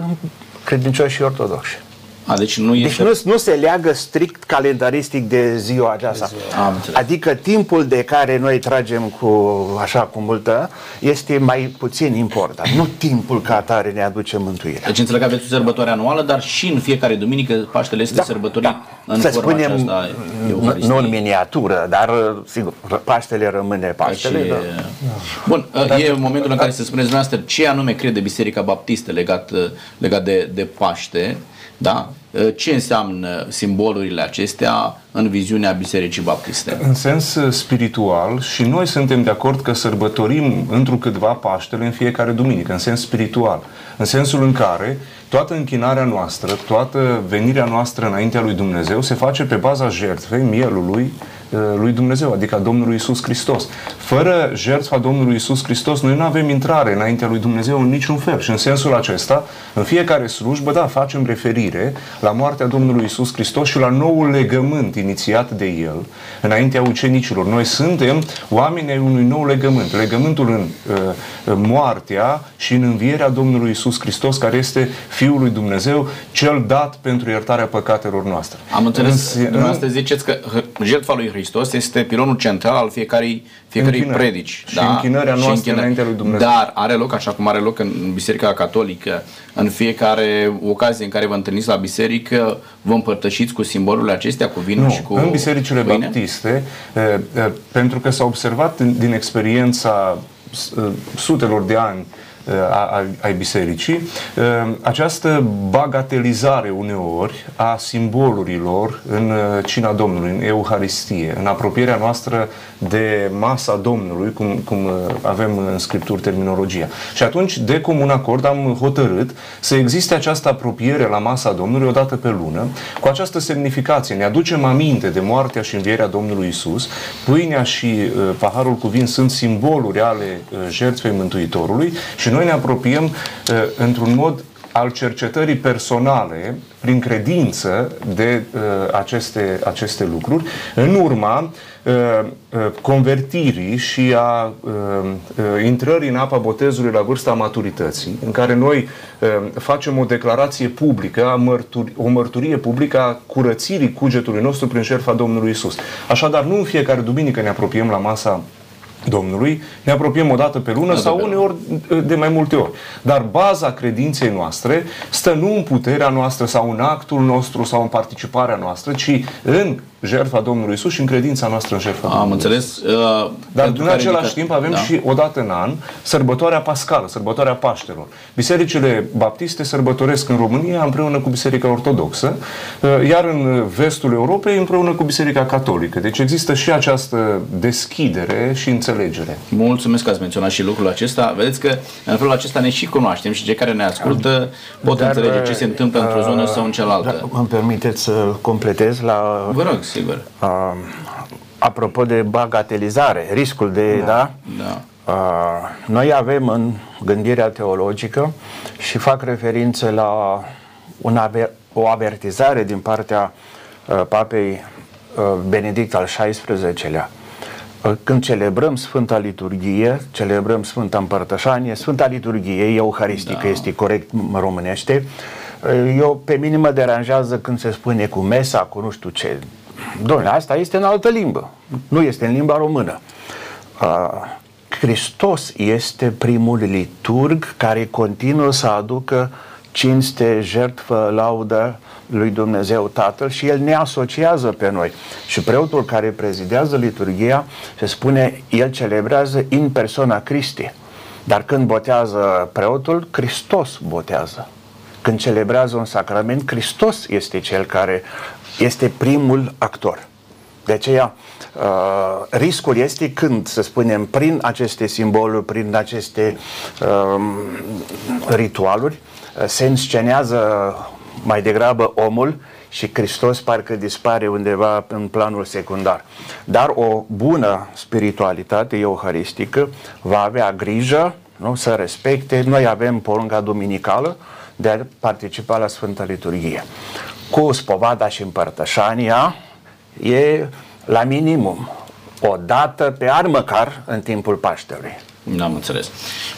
[SPEAKER 3] credincioșii ortodoxi.
[SPEAKER 1] A, deci nu, deci
[SPEAKER 3] este... deci nu, nu se leagă strict calendaristic de ziua aceasta. De ziua. Am adică timpul de care noi tragem cu așa cu multă este mai puțin important. Nu timpul ca atare ne aduce mântuirea.
[SPEAKER 1] Deci înțeleg că aveți o sărbătoare anuală, dar și în fiecare duminică Paștele este da, sărbătorit da. în
[SPEAKER 3] Să spunem, aceasta nu în miniatură, dar sigur, Paștele rămâne Paștele. Deci, da.
[SPEAKER 1] Bun, da, e momentul în care să spuneți dumneavoastră ce anume crede Biserica Baptistă legat, legat de, de Paște da? uh, ce înseamnă simbolurile acestea în viziunea Bisericii Baptiste?
[SPEAKER 4] În sens uh, spiritual și noi suntem de acord că sărbătorim întrucâtva Paștele în fiecare duminică, în sens spiritual, în sensul în care toată închinarea noastră, toată venirea noastră înaintea lui Dumnezeu se face pe baza jertfei mielului uh, lui Dumnezeu, adică a Domnului Isus Hristos. Fără jertfa Domnului Isus Hristos, noi nu avem intrare înaintea lui Dumnezeu în niciun fel. Și în sensul acesta, în fiecare slujbă, da, facem referire la moartea Domnului Isus Hristos și la noul legământ inițiat de El înaintea ucenicilor. Noi suntem oameni ai unui nou legământ. Legământul în uh, moartea și în învierea Domnului Isus Hristos, care este Fiul lui Dumnezeu, cel dat pentru iertarea păcatelor noastre.
[SPEAKER 1] Am înțeles, în, dumneavoastră ziceți că jertfa lui Hristos este pilonul central al fiecarei, fiecarei
[SPEAKER 4] Închinări.
[SPEAKER 1] predici.
[SPEAKER 4] Și închinarea noastră
[SPEAKER 1] închină-
[SPEAKER 4] înaintea lui Dumnezeu.
[SPEAKER 1] Dar are loc, așa cum are loc în Biserica Catolică, în fiecare ocazie în care vă întâlniți la biserică, vă împărtășiți cu simbolurile acestea, cu vinul
[SPEAKER 4] Nu,
[SPEAKER 1] și cu
[SPEAKER 4] în bisericile
[SPEAKER 1] pâine?
[SPEAKER 4] baptiste, e, e, pentru că s-a observat din, din experiența s- e, sutelor de ani e, a, a, ai bisericii, e, această bagatelizare uneori a simbolurilor în e, cina Domnului, în Euharistie, în apropierea noastră de masa Domnului, cum, cum e, avem în Scripturi terminologia. Și atunci, de comun acord, am hotărât să existe această apropiere la masa Domnului o dată pe lună, cu această semnificație. Ne aducem aminte de moartea și învierea Domnului Isus. Pâinea și uh, paharul cu vin sunt simboluri ale uh, jertfei Mântuitorului și noi ne apropiem uh, într-un mod al cercetării personale, prin credință, de uh, aceste, aceste lucruri, în urma uh, uh, convertirii și a uh, uh, intrării în apa botezului la vârsta maturității, în care noi uh, facem o declarație publică, a mărturi, o mărturie publică a curățirii cugetului nostru prin șerfa Domnului Isus. Așadar, nu în fiecare duminică ne apropiem la masa Domnului, ne apropiem o dată pe lună sau
[SPEAKER 1] pe lună.
[SPEAKER 4] uneori de mai multe ori. Dar baza credinței noastre stă nu în puterea noastră sau în actul nostru sau în participarea noastră, ci în jertfa Domnului Isus și în credința noastră în jertfa
[SPEAKER 1] Am
[SPEAKER 4] Domnului
[SPEAKER 1] înțeles. Uh,
[SPEAKER 4] dar
[SPEAKER 1] pentru
[SPEAKER 4] în
[SPEAKER 1] că
[SPEAKER 4] același
[SPEAKER 1] ridică-
[SPEAKER 4] timp avem
[SPEAKER 1] da.
[SPEAKER 4] și o dată în an sărbătoarea pascală, sărbătoarea Paștelor. Bisericile baptiste sărbătoresc în România împreună cu Biserica Ortodoxă, uh, iar în vestul Europei împreună cu Biserica Catolică. Deci există și această deschidere și înțelegere.
[SPEAKER 1] Mulțumesc că ați menționat și lucrul acesta. Vedeți că în felul acesta ne și cunoaștem și cei care ne ascultă pot
[SPEAKER 3] Dar,
[SPEAKER 1] înțelege ce se întâmplă într-o zonă sau în cealaltă.
[SPEAKER 3] Da, îmi permiteți să completez la
[SPEAKER 1] Vă rog, sigur.
[SPEAKER 3] uh, apropo de bagatelizare, riscul de, da?
[SPEAKER 1] Da.
[SPEAKER 3] Uh, noi avem în gândirea teologică și fac referință la un aver, o avertizare din partea uh, papei uh, Benedict al XVI-lea. Uh, Când celebrăm Sfânta Liturghie, celebrăm Sfânta Împărtășanie, Sfânta Liturghie, euharistică, da. este corect în românește, uh, eu, pe mine mă deranjează când se spune cu mesa, cu nu știu ce. Doamne, asta este în altă limbă, nu este în limba română. Uh, Hristos este primul liturg care continuă să aducă cinste, jertfă, laudă lui Dumnezeu Tatăl și El ne asociază pe noi. Și preotul care prezidează liturgia, se spune, el celebrează in persona Christi. Dar când botează preotul, Hristos botează. Când celebrează un sacrament, Hristos este cel care este primul actor. De aceea, uh, riscul este când, să spunem, prin aceste simboluri, prin aceste uh, ritualuri, uh, se înscenează mai degrabă omul și Hristos parcă dispare undeva în planul secundar. Dar o bună spiritualitate euharistică va avea grijă nu, să respecte. Noi avem porunca duminicală de a participa la Sfânta Liturghie. Cu spovada și împărtășania e la minimum o dată pe an măcar în timpul Paștelui.
[SPEAKER 1] N-am înțeles.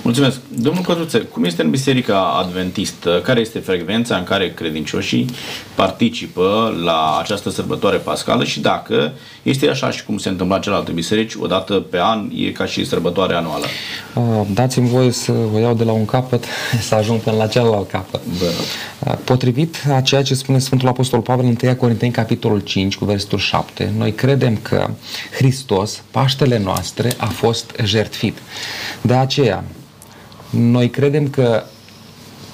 [SPEAKER 1] Mulțumesc. Domnul Codruțe, cum este în Biserica Adventistă? Care este frecvența în care credincioșii participă la această sărbătoare pascală și dacă este așa și cum se întâmplă în celelalte biserici, o dată pe an e ca și sărbătoare anuală?
[SPEAKER 2] Uh, Dați-mi voie să vă iau de la un capăt să ajung până la celălalt capăt.
[SPEAKER 1] Vă rog.
[SPEAKER 2] Uh, Potrivit a ceea ce spune Sfântul Apostol Pavel în 1 Corinteni, capitolul 5, cu versetul 7, noi credem că Hristos, Paștele noastre, a fost jertfit. De aceea, noi credem că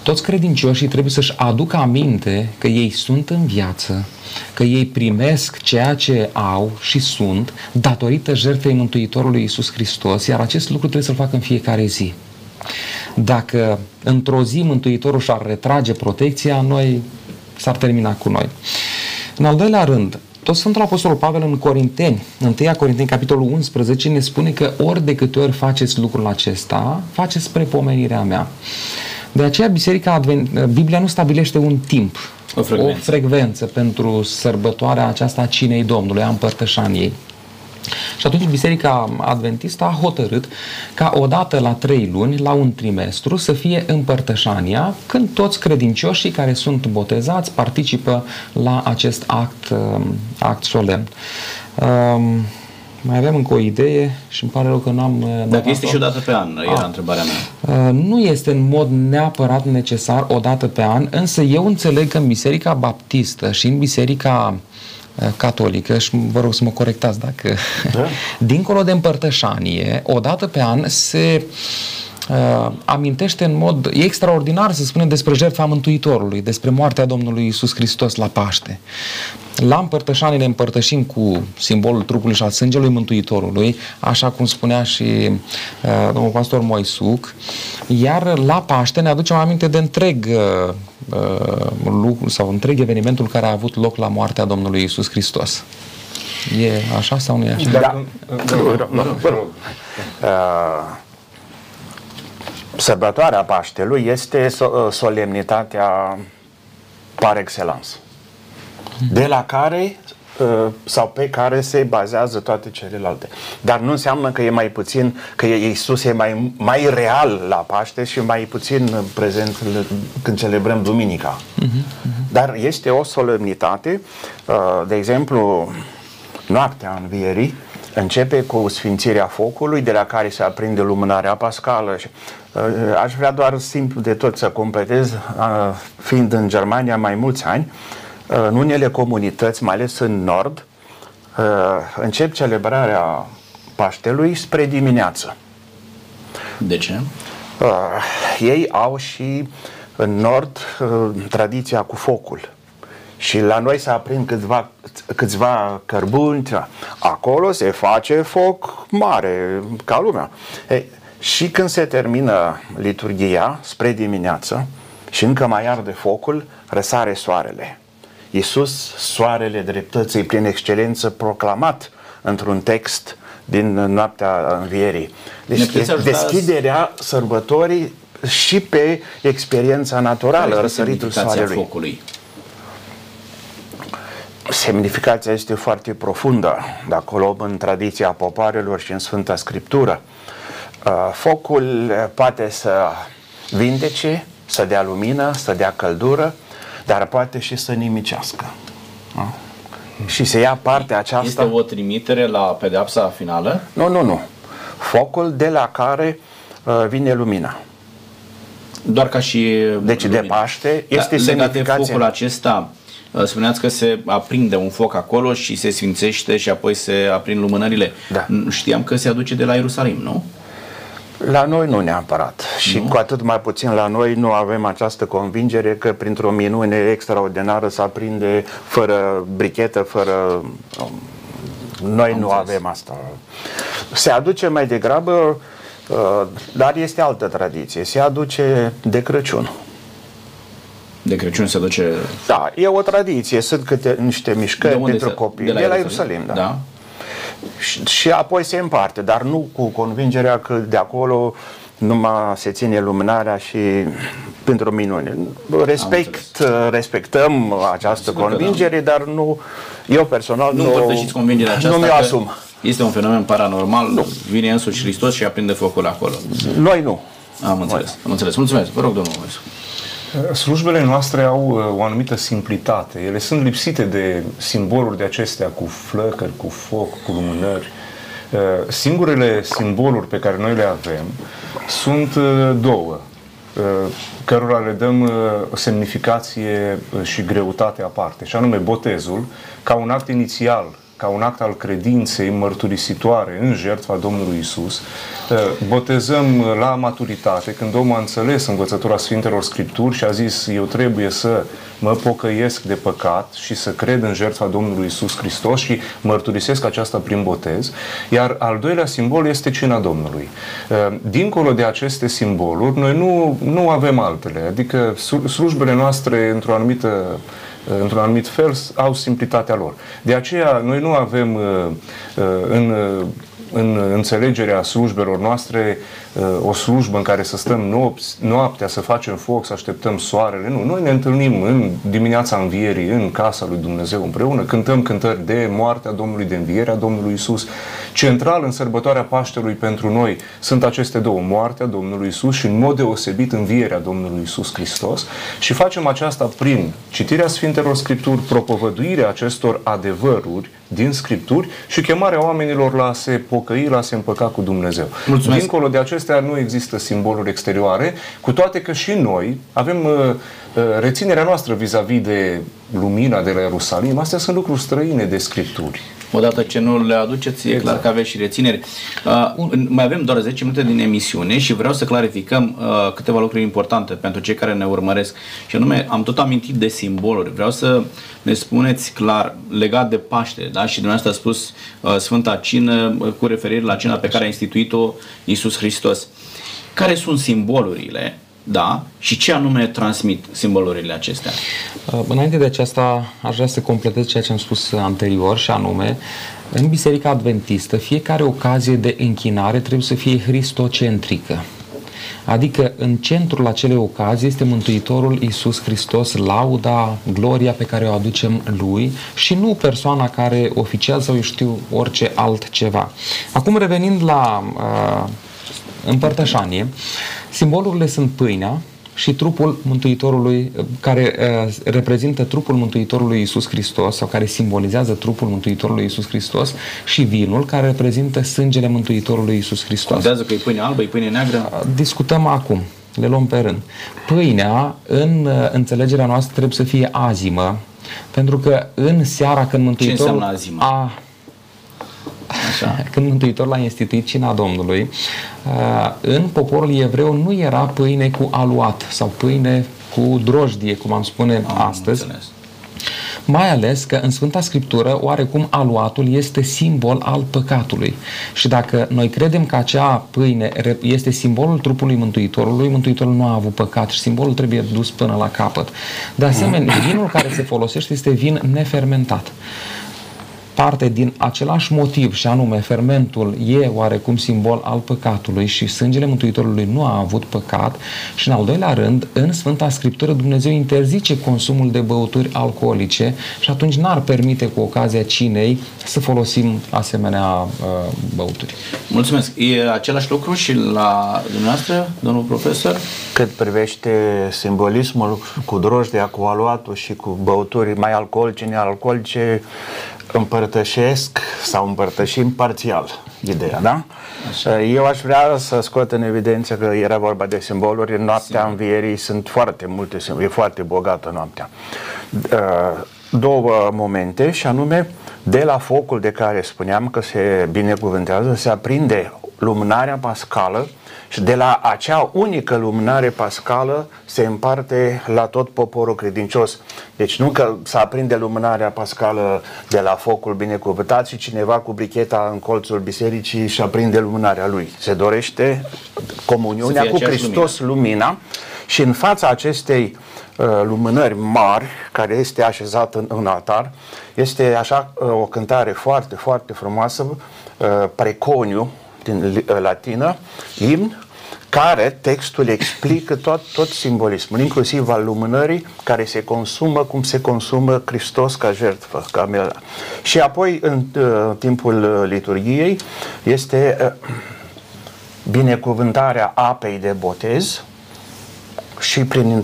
[SPEAKER 2] toți credincioșii trebuie să-și aducă aminte că ei sunt în viață, că ei primesc ceea ce au și sunt datorită jertfei Mântuitorului Iisus Hristos, iar acest lucru trebuie să-l facă în fiecare zi. Dacă într-o zi Mântuitorul și-ar retrage protecția, noi s-ar termina cu noi. În al doilea rând, tot Sfântul Apostol Pavel în Corinteni, în 1 Corinteni, capitolul 11, ne spune că ori de câte ori faceți lucrul acesta, faceți spre pomenirea mea. De aceea Biserica Advent, Biblia nu stabilește un timp,
[SPEAKER 1] O frecvență.
[SPEAKER 2] o frecvență pentru sărbătoarea aceasta a cinei Domnului, a împărtășaniei. Și atunci Biserica Adventistă a hotărât ca odată la trei luni, la un trimestru, să fie împărtășania, când toți credincioșii care sunt botezați participă la acest act, um, act solemn. Um, mai avem încă o idee și îmi pare rău că n-am... uh,
[SPEAKER 1] Dacă
[SPEAKER 2] notat-o.
[SPEAKER 1] este și o dată pe an, era
[SPEAKER 2] Ah.
[SPEAKER 1] întrebarea mea.
[SPEAKER 2] Uh, Nu este în mod neapărat necesar o dată pe an, însă eu înțeleg că în Biserica Baptistă și în Biserica uh, catolică, și vă rog să mă corectați dacă...
[SPEAKER 3] Da.
[SPEAKER 2] Dincolo de împărtășanie, o dată pe an se uh, amintește în mod e extraordinar să spunem despre jertfa Mântuitorului, despre moartea Domnului Isus Hristos la Paște. La împărtășanie ne împărtășim cu simbolul trupului și al sângelui Mântuitorului, așa cum spunea și uh, domnul pastor Moisuc, iar la Paște ne aducem aminte de întreg uh, uh, lucru sau întreg evenimentul care a avut loc la moartea Domnului Isus Hristos. E așa sau nu e așa?
[SPEAKER 4] Dacă, da,
[SPEAKER 3] Nu,
[SPEAKER 4] da,
[SPEAKER 3] nu, nu, vă rog. Uh, Sărbătoarea Paștelui este so- uh, solemnitatea par excellence, de la care uh, sau pe care se bazează toate celelalte. Dar nu înseamnă că e mai puțin, că e- Iisus e mai, mai real la Paște și mai puțin prezent l- când celebrăm Duminica. Dar este o solemnitate, uh, de exemplu, noaptea învierii, începe cu sfințirea focului, de la care se aprinde lumânarea pascală. Și, uh, Aș vrea doar simplu de tot să completez, uh, fiind în Germania mai mulți ani, uh, în unele comunități, mai ales în nord, uh, încep celebrarea Paștelui spre dimineață.
[SPEAKER 1] De ce?
[SPEAKER 3] Uh, ei au și în nord uh, tradiția cu focul. Și la noi se aprind câțiva, câțiva cărbuni. Acolo se face foc mare, ca lumea. Ei, și când se termină liturghia, spre dimineață, și încă mai arde focul, răsare soarele. Iisus, soarele dreptății prin excelență, proclamat într-un text din noaptea învierii.
[SPEAKER 1] Ne
[SPEAKER 3] Deci
[SPEAKER 1] puteți ajuta
[SPEAKER 3] deschiderea sărbătorii și pe experiența naturală,
[SPEAKER 1] Care este
[SPEAKER 3] răsăritul
[SPEAKER 1] semnificația
[SPEAKER 3] soarelui.
[SPEAKER 1] focului?
[SPEAKER 3] Semnificația este foarte profundă, dacă o luăm în tradiția popoarelor și în Sfânta Scriptură. Uh, Focul uh, poate să vindece, să dea lumină, să dea căldură, dar poate și să nimicească. Da? Și se ia partea aceasta...
[SPEAKER 1] Este o trimitere la pedeapsa finală?
[SPEAKER 3] Nu, nu, nu. Focul de la care uh, vine lumina.
[SPEAKER 1] Doar ca și...
[SPEAKER 3] Deci de
[SPEAKER 1] lumina.
[SPEAKER 3] Paște
[SPEAKER 1] Da,
[SPEAKER 3] este
[SPEAKER 1] legat de
[SPEAKER 3] semnificația...
[SPEAKER 1] focul acesta, uh, spuneați că se aprinde un foc acolo și se sfințește și apoi se aprind lumânările.
[SPEAKER 3] Da.
[SPEAKER 1] N- Știam că se aduce de la Ierusalim, nu?
[SPEAKER 3] La noi nu neapărat. Și cu atât mai puțin la noi nu avem această convingere că printr-o minune extraordinară se aprinde fără brichetă, fără... um, Noi nu avem asta. Se aduce mai degrabă, uh, dar este altă tradiție, se aduce de Crăciun.
[SPEAKER 1] De Crăciun se aduce...
[SPEAKER 3] Da, e o tradiție, sunt câte niște mișcări pentru
[SPEAKER 1] se-
[SPEAKER 3] copii. De la, Ierusalim, da.
[SPEAKER 1] da.
[SPEAKER 3] Și, și apoi se împarte, dar nu cu convingerea că de acolo numai se ține luminarea și pentru minune. Respect, respectăm această
[SPEAKER 1] Sigur că da.
[SPEAKER 3] convingere, dar nu, eu personal
[SPEAKER 1] Nu
[SPEAKER 3] nu,
[SPEAKER 1] împărtășiți convingerea aceasta
[SPEAKER 3] nu mi-o
[SPEAKER 1] că
[SPEAKER 3] asum.
[SPEAKER 1] este un fenomen paranormal, nu. vine însuși Hristos și aprinde focul acolo.
[SPEAKER 3] Noi nu.
[SPEAKER 1] Am înțeles, am înțeles. Mulțumesc. Vă rog, domnul Moisu.
[SPEAKER 4] Slujbele noastre au uh, o anumită simplitate. Ele sunt lipsite de simboluri de acestea cu flăcări, cu foc, cu lumânări. Uh, Singurele simboluri pe care noi le avem sunt uh, două, uh, cărora le dăm uh, o semnificație uh, și greutate aparte, și anume botezul, ca un act inițial ca un act al credinței mărturisitoare în jertfa Domnului Isus. Uh, botezăm la maturitate, când omul a înțeles învățătura Sfintelor Scripturi și a zis eu trebuie să mă pocăiesc de păcat și să cred în jertfa Domnului Isus Hristos și mărturisesc aceasta prin botez. Iar al doilea simbol este cina Domnului. Uh, dincolo de aceste simboluri, noi nu, nu avem altele. Adică slujbele noastre, într-o anumită într-un anumit fel, au simplitatea lor. De aceea, noi nu avem uh, uh, în în înțelegerea slujbelor noastre uh, o slujbă în care să stăm nopți, noaptea, să facem foc, să așteptăm soarele. Nu, noi ne întâlnim în dimineața învierii, în casa lui Dumnezeu împreună, cântăm cântări de moartea Domnului, de învierea Domnului Isus. Central în sărbătoarea Paștelui pentru noi sunt aceste două, moartea Domnului Isus și în mod deosebit învierea Domnului Isus Hristos și facem aceasta prin citirea Sfintelor Scripturi, propovăduirea acestor adevăruri din Scripturi și chemarea oamenilor la a se pocăi, la a se împăca cu Dumnezeu. Mulțumesc. Dincolo de acestea nu există simboluri exterioare, cu toate că și noi avem uh, uh, reținerea noastră vis-a-vis de lumina de la Ierusalim. Astea sunt lucruri străine de Scripturi.
[SPEAKER 1] Odată ce nu le aduceți, exact. e clar că aveți și rețineri. Uh, mai avem doar 10 minute din emisiune și vreau să clarificăm uh, câteva lucruri importante pentru cei care ne urmăresc. Și anume, am tot amintit de simboluri. Vreau să ne spuneți clar, legat de Paște, da? și dumneavoastră a spus uh, Sfânta Cină uh, cu referire la cina pe care a instituit-o Iisus Hristos. Care sunt simbolurile da, și ce anume transmit simbolurile acestea?
[SPEAKER 2] Uh, înainte de aceasta, aș vrea să completez ceea ce am spus anterior și anume, în Biserica Adventistă, fiecare ocazie de închinare trebuie să fie hristocentrică. Adică în centrul acelei ocazii este Mântuitorul Iisus Hristos, lauda, gloria pe care o aducem Lui și nu persoana care oficial sau eu știu orice altceva. Acum revenind la uh, împărtășanie, simbolurile sunt pâinea, și trupul Mântuitorului, care uh, reprezintă trupul Mântuitorului Iisus Hristos sau care simbolizează trupul Mântuitorului Iisus Hristos și vinul care reprezintă sângele Mântuitorului Iisus Hristos.
[SPEAKER 1] Contează că e pâine albă, e pâine neagră?
[SPEAKER 2] Uh, discutăm acum, le luăm pe rând. Pâinea, în uh, înțelegerea noastră, trebuie să fie azimă, pentru că în seara când Mântuitorul
[SPEAKER 1] Ce înseamnă azimă? a
[SPEAKER 2] Așa. Când Mântuitorul a instituit cina Domnului, uh, în poporul evreu nu era pâine cu aluat sau pâine cu drojdie, cum am spune am astăzi. Înțeles. Mai ales că în Sfânta Scriptură, oarecum aluatul este simbol al păcatului. Și dacă noi credem că acea pâine este simbolul trupului Mântuitorului, Mântuitorul nu a avut păcat și simbolul trebuie dus până la capăt. De asemenea, vinul care se folosește este vin nefermentat parte din același motiv și anume fermentul e oarecum simbol al păcatului și sângele Mântuitorului nu a avut păcat și în al doilea rând, în Sfânta Scriptură Dumnezeu interzice consumul de băuturi alcoolice și atunci n-ar permite cu ocazia cinei să folosim asemenea uh, băuturi.
[SPEAKER 1] Mulțumesc. E același lucru și la dumneavoastră, domnul profesor?
[SPEAKER 3] Cât privește simbolismul cu drojdea, cu aluatul și cu băuturi mai alcoolice, nealcoolice, împărtășesc sau împărtășim parțial ideea, da? Așa. Eu aș vrea să scot în evidență că era vorba de simboluri. În noaptea Sim. învierii sunt foarte multe simboluri, e foarte bogată noaptea. Uh, două momente și anume de la focul de care spuneam că se binecuvântează, se aprinde lumânarea pascală și de la acea unică lumânare pascală se împarte la tot poporul credincios. Deci nu că să aprinde lumânarea pascală de la focul binecuvântat și cineva cu bricheta în colțul bisericii și aprinde lumânarea lui. Se dorește comuniunea cu Hristos, lumina. lumina și în fața acestei uh, lumânări mari, care este așezată în, în altar, este așa uh, o cântare foarte, foarte frumoasă, uh, preconiu, din latină, imn, care textul explică tot, tot simbolismul, inclusiv al lumânării, care se consumă cum se consumă Hristos ca jertfă. Ca mea. Și apoi, în uh, timpul liturgiei, este uh, binecuvântarea apei de botez și prin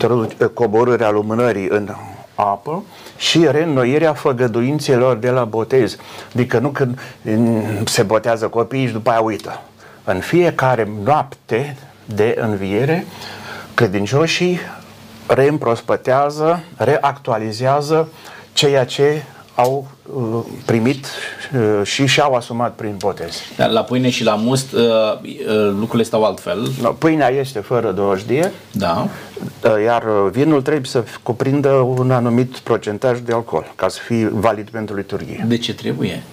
[SPEAKER 3] coborârea lumânării în apă și reînnoirea făgăduințelor de la botez. Adică nu când se botează copiii și după aia uită. În fiecare noapte de înviere, credincioșii reîmprospătează, reactualizează ceea ce au uh, primit uh, și și-au asumat prin botez.
[SPEAKER 1] Dar la pâine și la must uh, uh, lucrurile stau altfel.
[SPEAKER 3] No, pâinea este fără dojdie,
[SPEAKER 1] Da.
[SPEAKER 3] uh, iar uh, vinul trebuie să cuprindă un anumit procentaj de alcool ca să fie valid pentru liturghie.
[SPEAKER 1] De ce trebuie?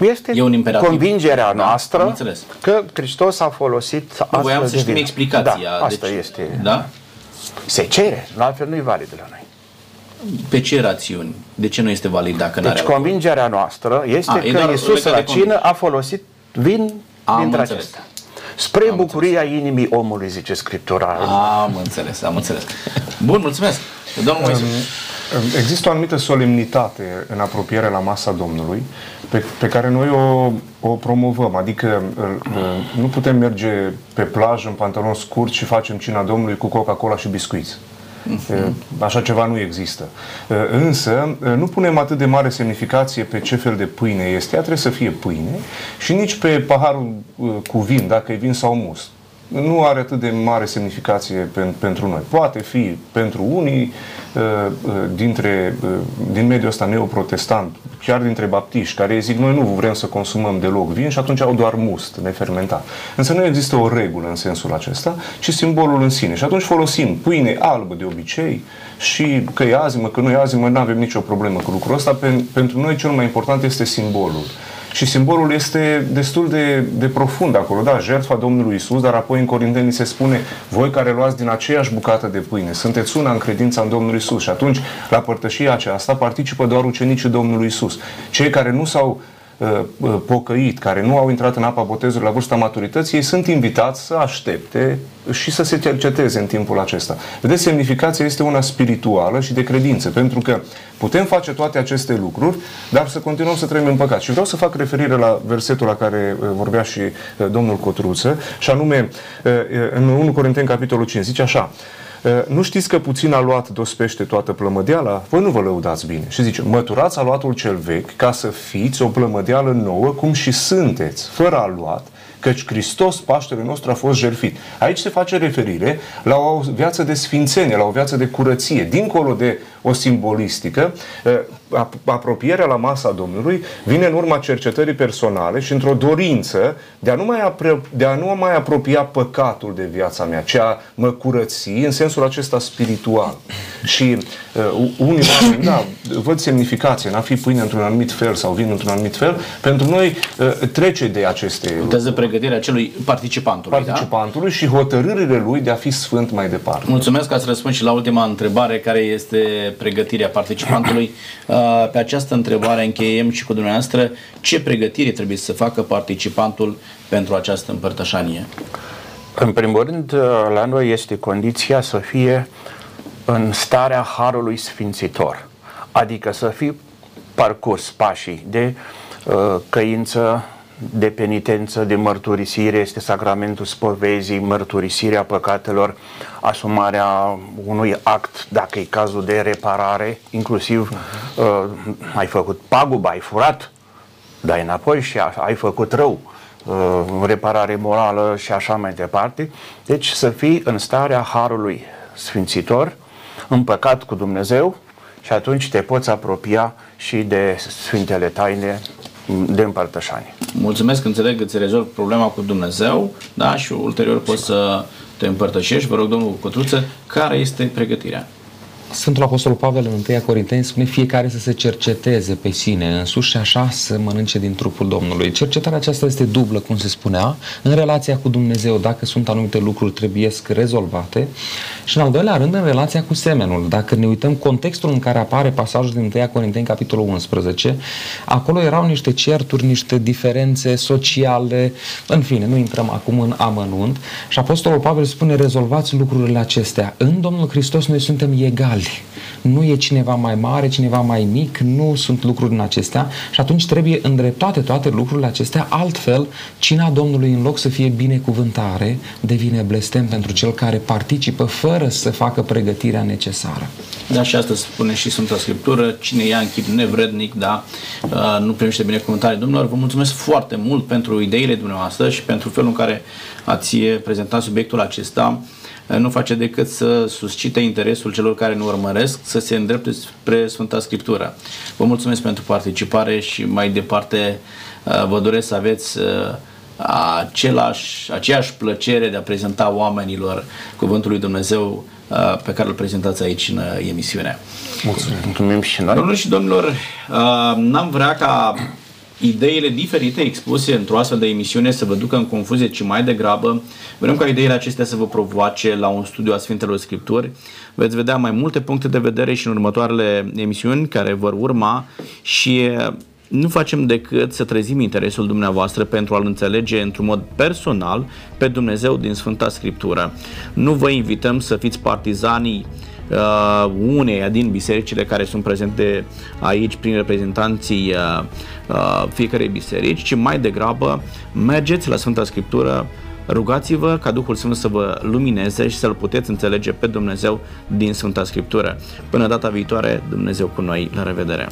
[SPEAKER 3] Este
[SPEAKER 1] E un imperativ.
[SPEAKER 3] convingerea
[SPEAKER 1] Da,
[SPEAKER 3] noastră
[SPEAKER 1] am înțeles.
[SPEAKER 3] că Hristos a folosit
[SPEAKER 1] Nu voiam
[SPEAKER 3] astfel
[SPEAKER 1] să
[SPEAKER 3] de
[SPEAKER 1] știm
[SPEAKER 3] vin.
[SPEAKER 1] explicația.
[SPEAKER 3] Da, asta
[SPEAKER 1] deci,
[SPEAKER 3] este.
[SPEAKER 1] Da?
[SPEAKER 3] Se cere, altfel nu e valid la noi.
[SPEAKER 1] Pe ce rațiuni? De ce nu este valid dacă nu
[SPEAKER 3] Deci
[SPEAKER 1] are
[SPEAKER 3] convingerea noastră este
[SPEAKER 1] A, e
[SPEAKER 3] că
[SPEAKER 1] doar
[SPEAKER 3] Iisus
[SPEAKER 1] legat
[SPEAKER 3] la
[SPEAKER 1] de
[SPEAKER 3] cină
[SPEAKER 1] convingere.
[SPEAKER 3] a folosit vin
[SPEAKER 1] Am
[SPEAKER 3] dintre
[SPEAKER 1] înțeles.
[SPEAKER 3] acestea. Spre bucuria inimii omului, zice Scriptura.
[SPEAKER 1] Am înțeles, am înțeles. Bun, mulțumesc. Domnul Moise.
[SPEAKER 4] Există o anumită solemnitate în apropiere la masa Domnului pe, pe care noi o, o promovăm. Adică uh, nu putem merge pe plajă în pantaloni scurți și facem cina Domnului cu Coca-Cola și biscuiți. Uh, Așa ceva nu există. Uh, Însă, uh, nu punem atât de mare semnificație pe ce fel de pâine este. Ea trebuie să fie pâine și nici pe paharul uh, cu vin, dacă e vin sau must nu are atât de mare semnificație pen, pentru noi. Poate fi pentru unii uh, uh, dintre, uh, din mediul ăsta neoprotestant, chiar dintre baptiști, care zic noi nu vrem să consumăm deloc vin și atunci au doar must nefermentat. Însă nu există o regulă în sensul acesta, ci simbolul în sine. Și atunci folosim pâine albă de obicei și că e azimă, că nu e azimă, nu avem nicio problemă cu lucrul ăsta. Pen, pentru noi cel mai important este simbolul. Și simbolul este destul de, de profund acolo, da, jertfa Domnului Isus, dar apoi în Corinteni se spune, voi care luați din aceeași bucată de pâine, sunteți una în credința în Domnul Isus. Și atunci, la părtășia aceasta, participă doar ucenicii Domnului Isus. Cei care nu s-au uh, uh, pocăit, care nu au intrat în apa botezului la vârsta maturității, ei sunt invitați să aștepte și să se cerceteze în timpul acesta. Vedeți, semnificația este una spirituală și de credință, pentru că putem face toate aceste lucruri, dar să continuăm să trăim în păcat. Și vreau să fac referire la versetul la care uh, vorbea și uh, domnul Cotruță, și anume uh, uh, în 1 Corinteni, capitolul 5, zice așa, Uh, Nu știți că puțin a luat dospește toată plămădeala? Voi nu vă lăudați bine. Și zice, măturați aluatul cel vechi ca să fiți o plămădeală nouă, cum și sunteți, fără aluat, căci Hristos, Paștele nostru, a fost jertfit. Aici se face referire la o viață de sfințenie, la o viață de curăție. Dincolo de o simbolistică, uh, ap- apropierea la masa Domnului vine în urma cercetării personale și într-o dorință de a nu mai, apro- de a nu mai apropia păcatul de viața mea, ci a mă curăți în sensul acesta spiritual. Și uh, unii oameni, da, văd semnificație în a fi pâine într-un anumit fel sau vin într-un anumit fel, pentru noi uh, trece de aceste
[SPEAKER 1] Contează pregătirea celui participantului, da?
[SPEAKER 4] participantului și hotărârile lui de a fi sfânt mai departe.
[SPEAKER 1] Mulțumesc că ați răspuns și la ultima întrebare, care este pregătirea participantului. Uh, Pe această întrebare încheiem și cu dumneavoastră. Ce pregătire trebuie să facă participantul pentru această împărtășanie?
[SPEAKER 3] În primul rând, la noi este condiția să fie în starea Harului Sfințitor, adică să fie parcurs pașii de uh, căință, de penitență, de mărturisire, este sacramentul spovezii, mărturisirea păcatelor, asumarea unui act, dacă e cazul de reparare, inclusiv uh, ai făcut pagubă, ai furat, dai înapoi și a- ai făcut rău, uh, reparare morală și așa mai departe. Deci să fii în starea Harului Sfințitor, împăcat cu Dumnezeu și atunci te poți apropia și de Sfintele Taine de împărtășanie.
[SPEAKER 1] Mulțumesc, înțeleg că îți rezolv problema cu Dumnezeu, da, și ulterior poți să te împărtășești. Vă rog, domnul Cotruță, care este pregătirea?
[SPEAKER 2] Sfântul Apostol Pavel în 1 Corinteni spune fiecare să se cerceteze pe sine însuși și așa să mănânce din trupul Domnului. Cercetarea aceasta este dublă, cum se spunea, în relația cu Dumnezeu, dacă sunt anumite lucruri trebuiesc rezolvate și în al doilea rând în relația cu semenul. Dacă ne uităm contextul în care apare pasajul din 1 Corinteni capitolul 11, acolo erau niște certuri, niște diferențe sociale, în fine, nu intrăm acum în amănunt și Apostolul Pavel spune rezolvați lucrurile acestea. În Domnul Hristos noi suntem egali. Nu e cineva mai mare, cineva mai mic, nu sunt lucruri în acestea și atunci trebuie îndreptate toate lucrurile acestea, altfel cina Domnului în loc să fie binecuvântare, devine blestem pentru cel care participă fără să facă pregătirea necesară.
[SPEAKER 1] Da, și asta spune și Sfânta Scriptură, cine ia în chip nevrednic, da, uh, nu primește binecuvântare. Domnilor, vă mulțumesc foarte mult pentru ideile dumneavoastră și pentru felul în care ați prezentat subiectul acesta. Nu face decât să suscite interesul celor care ne urmăresc să se îndrepte spre Sfânta Scriptură. Vă mulțumesc pentru participare și mai departe vă doresc să aveți același, aceeași plăcere de a prezenta oamenilor Cuvântul lui Dumnezeu pe care îl prezentați aici în emisiune.
[SPEAKER 3] Mulțumim. Mulțumim și noi.
[SPEAKER 1] Domnilor și domnilor, n-am vrea ca ideile diferite expuse într-o astfel de emisiune să vă ducă în confuzie, ci mai degrabă vrem ca ideile acestea să vă provoace la un studiu a Sfintelor Scripturi. Veți vedea mai multe puncte de vedere și în următoarele emisiuni care vor urma și nu facem decât să trezim interesul dumneavoastră pentru a-L înțelege într-un mod personal pe Dumnezeu din Sfânta Scriptură. Nu vă invităm să fiți partizanii uh, uneia din bisericile care sunt prezente aici prin reprezentanții uh, uh, fiecarei biserici, ci mai degrabă mergeți la Sfânta Scriptură, rugați-vă ca Duhul Sfânt să vă lumineze și să-L puteți înțelege pe Dumnezeu din Sfânta Scriptură. Până data viitoare, Dumnezeu cu noi, la revedere!